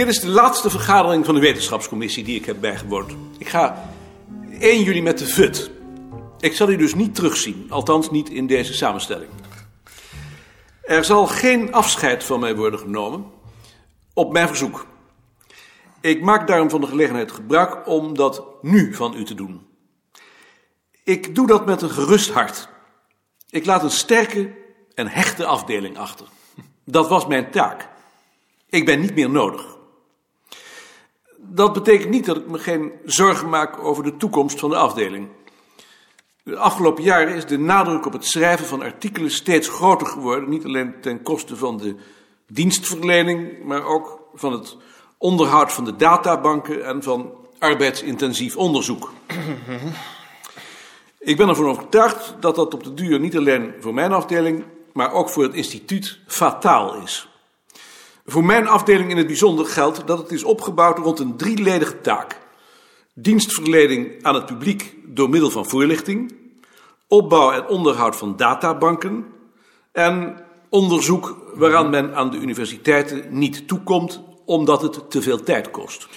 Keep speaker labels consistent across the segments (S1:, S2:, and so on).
S1: Dit is de laatste vergadering van de wetenschapscommissie die ik heb bijgewoond. Ik ga 1 juli met de VUT. Ik zal u dus niet terugzien, althans niet in deze samenstelling. Er zal geen afscheid van mij worden genomen, op mijn verzoek. Ik maak daarom van de gelegenheid gebruik om dat nu van u te doen. Ik doe dat met een gerust hart. Ik laat een sterke en hechte afdeling achter. Dat was mijn taak. Ik ben niet meer nodig. Dat betekent niet dat ik me geen zorgen maak over de toekomst van de afdeling. De afgelopen jaren is de nadruk op het schrijven van artikelen steeds groter geworden. Niet alleen ten koste van de dienstverlening, maar ook van het onderhoud van de databanken en van arbeidsintensief onderzoek. Ik ben ervan overtuigd dat dat op de duur niet alleen voor mijn afdeling, maar ook voor het instituut fataal is. Voor mijn afdeling in het bijzonder geldt dat het is opgebouwd rond een drieledige taak. Dienstverlening aan het publiek door middel van voorlichting, opbouw en onderhoud van databanken en onderzoek waaraan men aan de universiteiten niet toekomt omdat het te veel tijd kost.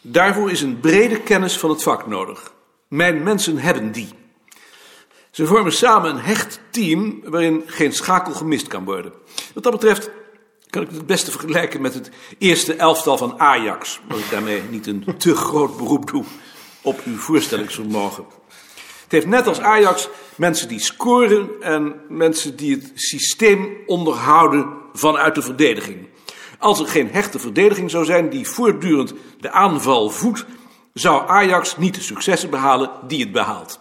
S1: Daarvoor is een brede kennis van het vak nodig. Mijn mensen hebben die. Ze vormen samen een hecht team waarin geen schakel gemist kan worden. Wat dat betreft kan ik het beste vergelijken met het eerste elftal van Ajax. Als ik daarmee niet een te groot beroep doe op uw voorstellingsvermogen. Het heeft net als Ajax mensen die scoren en mensen die het systeem onderhouden vanuit de verdediging. Als er geen hechte verdediging zou zijn die voortdurend de aanval voedt, zou Ajax niet de successen behalen die het behaalt.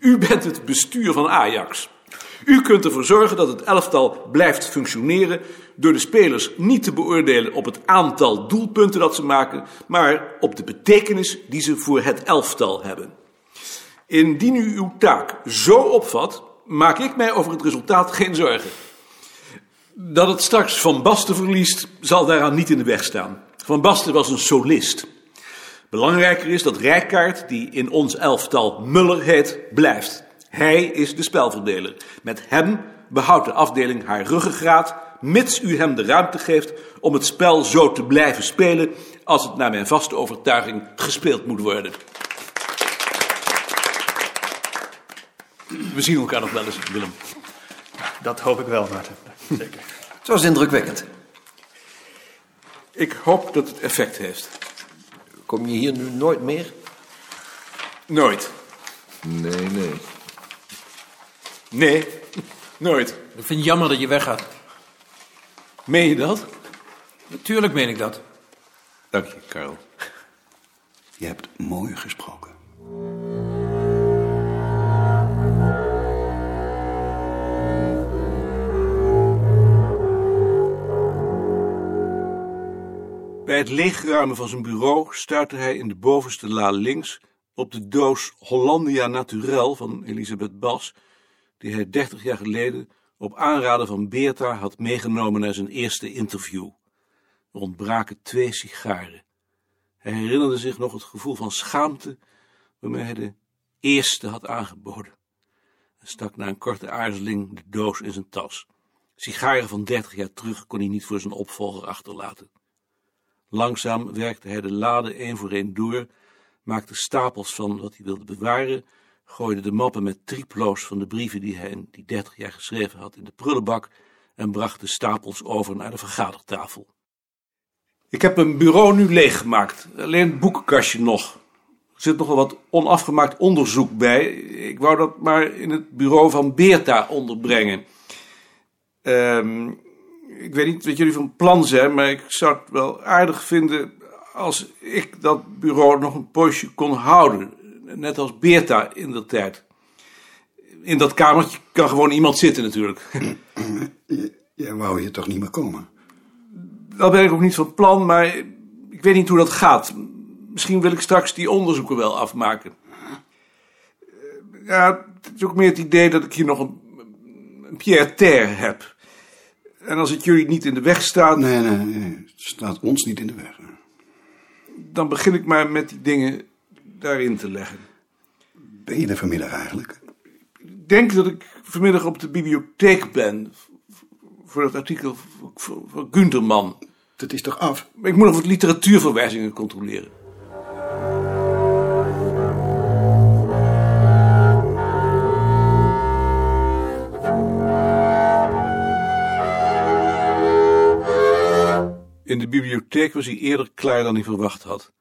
S1: U bent het bestuur van Ajax. U kunt ervoor zorgen dat het elftal blijft functioneren door de spelers niet te beoordelen op het aantal doelpunten dat ze maken, maar op de betekenis die ze voor het elftal hebben. Indien u uw taak zo opvat, maak ik mij over het resultaat geen zorgen. Dat het straks Van Basten verliest, zal daaraan niet in de weg staan. Van Basten was een solist. Belangrijker is dat Rijkaard, die in ons elftal Muller heet, blijft. Hij is de spelverdeler. Met hem behoudt de afdeling haar ruggengraat, mits u hem de ruimte geeft om het spel zo te blijven spelen als het naar mijn vaste overtuiging gespeeld moet worden. We zien elkaar nog wel eens, Willem.
S2: Dat hoop ik wel, Maarten. Zeker.
S3: Het was indrukwekkend.
S1: Ik hoop dat het effect heeft.
S3: Kom je hier nu nooit meer?
S1: Nooit.
S3: Nee, nee.
S1: Nee, nooit.
S4: Ik vind het jammer dat je weggaat.
S1: Meen je dat?
S4: Natuurlijk meen ik dat.
S1: Dank je, Karel.
S5: Je hebt mooi gesproken.
S1: Bij het leegruimen van zijn bureau stuitte hij in de bovenste la links op de doos Hollandia Naturel van Elisabeth Bas, die hij dertig jaar geleden op aanraden van Beerta had meegenomen naar zijn eerste interview. Er ontbraken twee sigaren. Hij herinnerde zich nog het gevoel van schaamte waarmee hij de eerste had aangeboden. Hij stak na een korte aarzeling de doos in zijn tas. Sigaren van dertig jaar terug kon hij niet voor zijn opvolger achterlaten. Langzaam werkte hij de lade één voor één door, maakte stapels van wat hij wilde bewaren, gooide de mappen met triplo's van de brieven die hij in die dertig jaar geschreven had in de prullenbak en bracht de stapels over naar de vergadertafel. Ik heb mijn bureau nu leeggemaakt, alleen het boekenkastje nog. Er zit nog wel wat onafgemaakt onderzoek bij. Ik wou dat maar in het bureau van Beerta onderbrengen. Ehm ik weet niet wat jullie van plan zijn, maar ik zou het wel aardig vinden als ik dat bureau nog een poosje kon houden. Net als Beerta in de tijd. In dat kamertje kan gewoon iemand zitten natuurlijk.
S5: Jij wou hier toch niet meer komen?
S1: Dat ben ik ook niet van plan, maar ik weet niet hoe dat gaat. Misschien wil ik straks die onderzoeken wel afmaken. Ja, het is ook meer het idee dat ik hier nog een, een Pierre Terre heb. En als het jullie niet in de weg staat,
S5: Nee, nee, nee. Het staat ons niet in de weg.
S1: dan begin ik maar met die dingen daarin te leggen.
S5: Ben je er vanmiddag eigenlijk?
S1: Ik denk dat ik vanmiddag op de bibliotheek ben. Voor dat artikel van- Gunterman.
S5: het is toch af?
S1: Ik moet nog wat literatuurverwijzingen controleren. In de bibliotheek was hij eerder klaar dan hij verwacht had.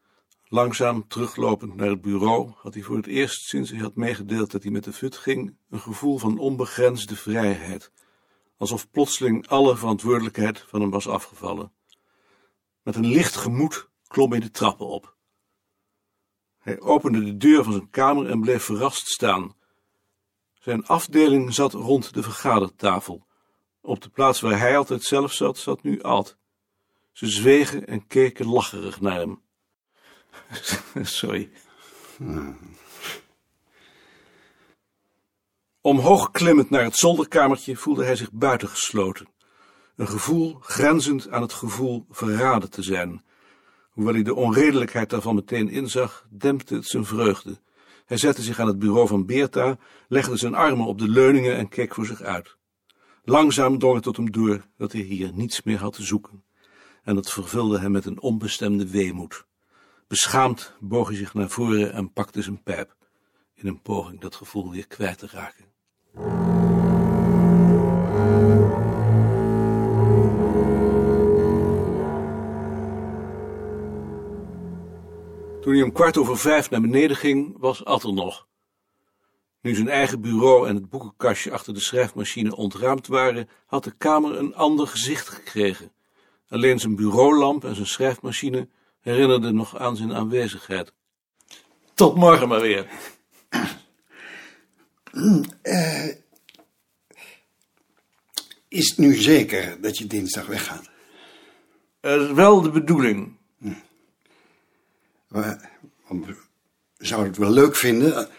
S1: Langzaam teruglopend naar het bureau had hij voor het eerst sinds hij had meegedeeld dat hij met de fut ging, een gevoel van onbegrensde vrijheid. Alsof plotseling alle verantwoordelijkheid van hem was afgevallen. Met een licht gemoed klom hij de trappen op. Hij opende de deur van zijn kamer en bleef verrast staan. Zijn afdeling zat rond de vergadertafel. Op de plaats waar hij altijd zelf zat, zat nu Alt. Ze zwegen en keken lacherig naar hem. Sorry. Omhoog klimmend naar het zolderkamertje voelde hij zich buitengesloten. Een gevoel grenzend aan het gevoel verraden te zijn. Hoewel hij de onredelijkheid daarvan meteen inzag, dempte het zijn vreugde. Hij zette zich aan het bureau van Beerta, legde zijn armen op de leuningen en keek voor zich uit. Langzaam drong het tot hem door dat hij hier niets meer had te zoeken. En dat vervulde hem met een onbestemde weemoed. Beschaamd boog hij zich naar voren en pakte zijn pijp, in een poging dat gevoel weer kwijt te raken. Toen hij om kwart over vijf naar beneden ging, was Ad nog. Nu zijn eigen bureau en het boekenkastje achter de schrijfmachine ontruimd waren, had de kamer een ander gezicht gekregen. Alleen zijn bureaulamp en zijn schrijfmachine herinnerden nog aan zijn aanwezigheid. Tot morgen maar weer.
S5: Is het nu zeker dat je dinsdag weggaat?
S1: Dat is wel de bedoeling.
S5: We, want we zouden het wel leuk vinden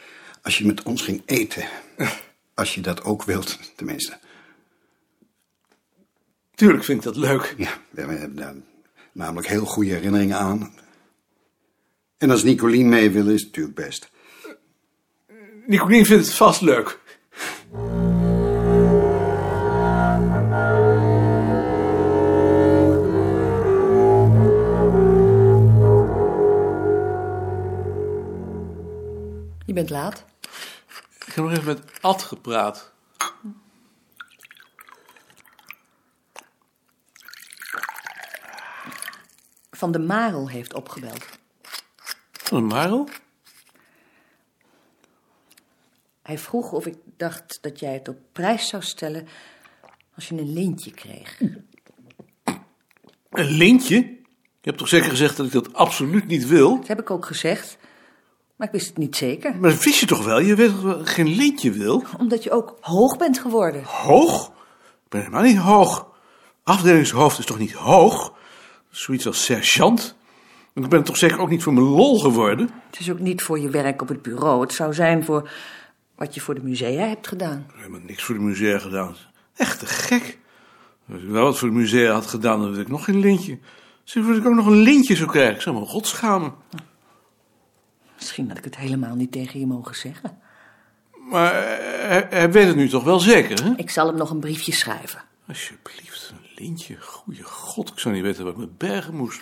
S5: als je met ons ging eten. Als je dat ook wilt, tenminste.
S1: Tuurlijk vind ik dat leuk.
S5: Ja, we hebben daar namelijk heel goede herinneringen aan. En als Nicolien mee wil, is het natuurlijk best.
S1: Nicolien vindt het vast leuk.
S6: Je bent laat.
S1: Ik heb nog even met Ad gepraat.
S6: Van de Marel heeft opgebeld.
S1: Van een Marel?
S6: Hij vroeg of ik dacht dat jij het op prijs zou stellen als je een lintje kreeg.
S1: Een lintje? Je hebt toch zeker gezegd dat ik dat absoluut niet wil?
S6: Dat heb ik ook gezegd, maar ik wist het niet zeker.
S1: Maar dat wist je toch wel? Je weet dat ik geen lintje wil?
S6: Omdat je ook hoog bent geworden.
S1: Hoog? Ik ben helemaal niet hoog. Afdelingshoofd is toch niet hoog? Zoiets als sergeant. Ik ben toch zeker ook niet voor mijn lol geworden?
S6: Het is ook niet voor je werk op het bureau. Het zou zijn voor wat je voor de musea hebt gedaan.
S1: Ik heb helemaal niks voor de musea gedaan. Echt te gek. Als ik wel wat voor de musea had gedaan, dan had ik nog geen lintje. Zeg, dat ik ook nog een lintje zou krijgen. Ik zou me rot schamen.
S6: Misschien had ik het helemaal niet tegen je mogen zeggen.
S1: Maar eh, hij, hij weet het nu toch wel zeker, hè?
S6: Ik zal hem nog een briefje schrijven.
S1: Alsjeblieft, lintje. Goeie god, ik zou niet weten wat ik met bergen moest.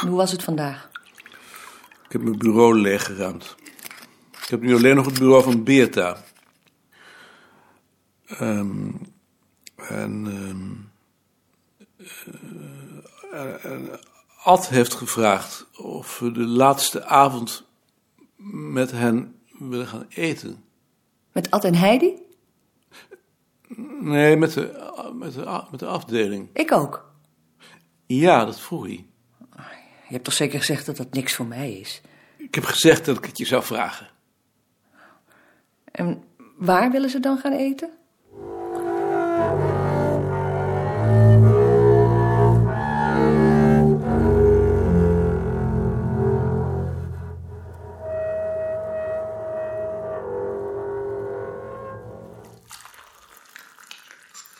S6: Hoe was het vandaag?
S1: Ik heb mijn bureau leeggeruimd. Ik heb nu alleen nog het bureau van Beerta. Ehm, en, ehm, eh, en Ad heeft gevraagd of we de laatste avond met hen willen gaan eten.
S6: Met Ad en Heidi?
S1: Nee, met de, met de, met de afdeling.
S6: Ik ook.
S1: Ja, dat vroeg hij.
S6: Je hebt toch zeker gezegd dat dat niks voor mij is?
S1: Ik heb gezegd dat ik het je zou vragen.
S6: En waar willen ze dan gaan eten?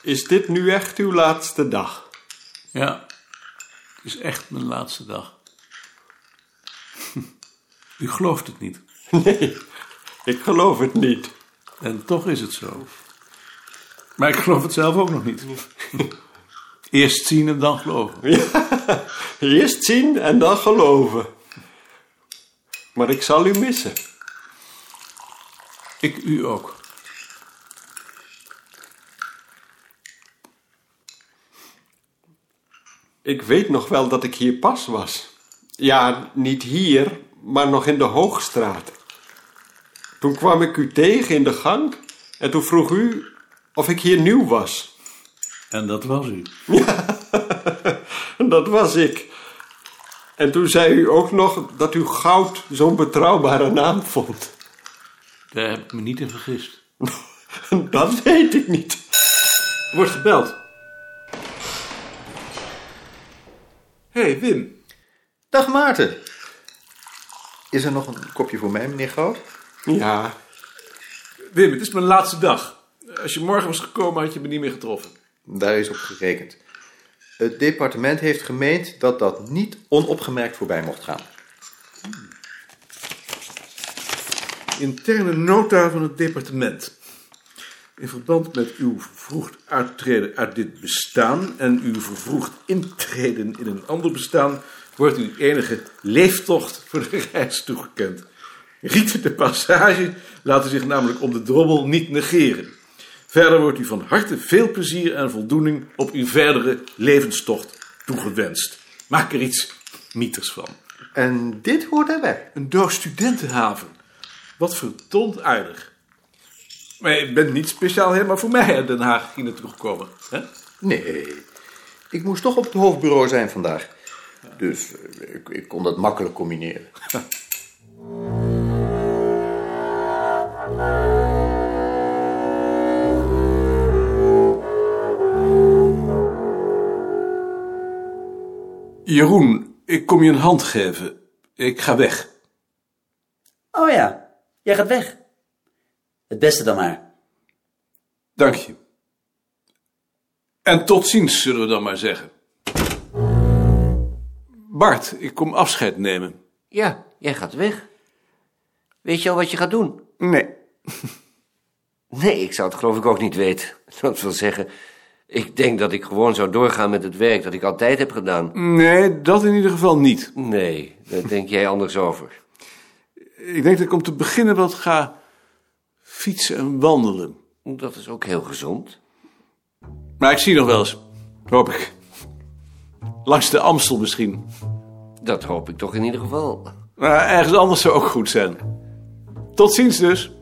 S7: Is dit nu echt uw laatste dag?
S1: Ja, het is echt mijn laatste dag. U gelooft het niet.
S7: Nee, ik geloof het niet.
S1: En toch is het zo. Maar ik geloof het zelf ook nog niet. Eerst zien en dan geloven.
S7: Eerst zien en dan geloven. Maar ik zal u missen.
S1: Ik u ook.
S7: Ik weet nog wel dat ik hier pas was. Ja, niet hier, maar nog in de Hoogstraat. Toen kwam ik u tegen in de gang en toen vroeg u of ik hier nieuw was.
S1: En dat was u.
S7: Dat was ik. En toen zei u ook nog dat u goud zo'n betrouwbare naam vond.
S1: Daar heb ik me niet in vergist.
S7: Dat weet ik niet.
S1: Wordt gebeld.
S8: Hey, Wim. Dag Maarten. Is er nog een kopje voor mij, meneer Goud?
S7: Ja,
S1: Wim, het is mijn laatste dag. Als je morgen was gekomen, had je me niet meer getroffen.
S8: Daar is op gerekend. Het departement heeft gemeend dat dat niet onopgemerkt voorbij mocht gaan.
S1: Interne nota van het departement. In verband met uw vervroegd uittreden uit dit bestaan en uw vervroegd intreden in een ander bestaan, wordt u enige leeftocht voor de reis toegekend. Rieten de passage laten zich namelijk om de drommel niet negeren. Verder wordt u van harte veel plezier en voldoening op uw verdere levenstocht toegewenst. Maak er iets mieters van.
S8: En dit hoort erbij.
S1: Een doos studentenhaven. Wat verdomd aardig. Maar je bent niet speciaal helemaal voor mij uit Den Haag hier naartoe gekomen. Hè?
S8: Nee, ik moest toch op het hoofdbureau zijn vandaag. Dus eh, ik, ik kon dat makkelijk combineren.
S1: Jeroen, ik kom je een hand geven. Ik ga weg.
S9: Oh ja, jij gaat weg. Het beste dan maar.
S1: Dank je. En tot ziens, zullen we dan maar zeggen. Bart, ik kom afscheid nemen.
S3: Ja, jij gaat weg. Weet je al wat je gaat doen?
S1: Nee.
S3: Nee, ik zou het geloof ik ook niet weten. Dat wil zeggen, ik denk dat ik gewoon zou doorgaan met het werk dat ik altijd heb gedaan.
S1: Nee, dat in ieder geval niet.
S3: Nee, daar denk jij anders over.
S1: Ik denk dat ik om te beginnen wat ga fietsen en wandelen.
S3: Dat is ook heel gezond.
S1: Maar ik zie nog wel eens. Hoop ik. Langs de Amstel misschien.
S3: Dat hoop ik toch in ieder geval.
S1: Maar ergens anders zou ook goed zijn. Tot ziens dus.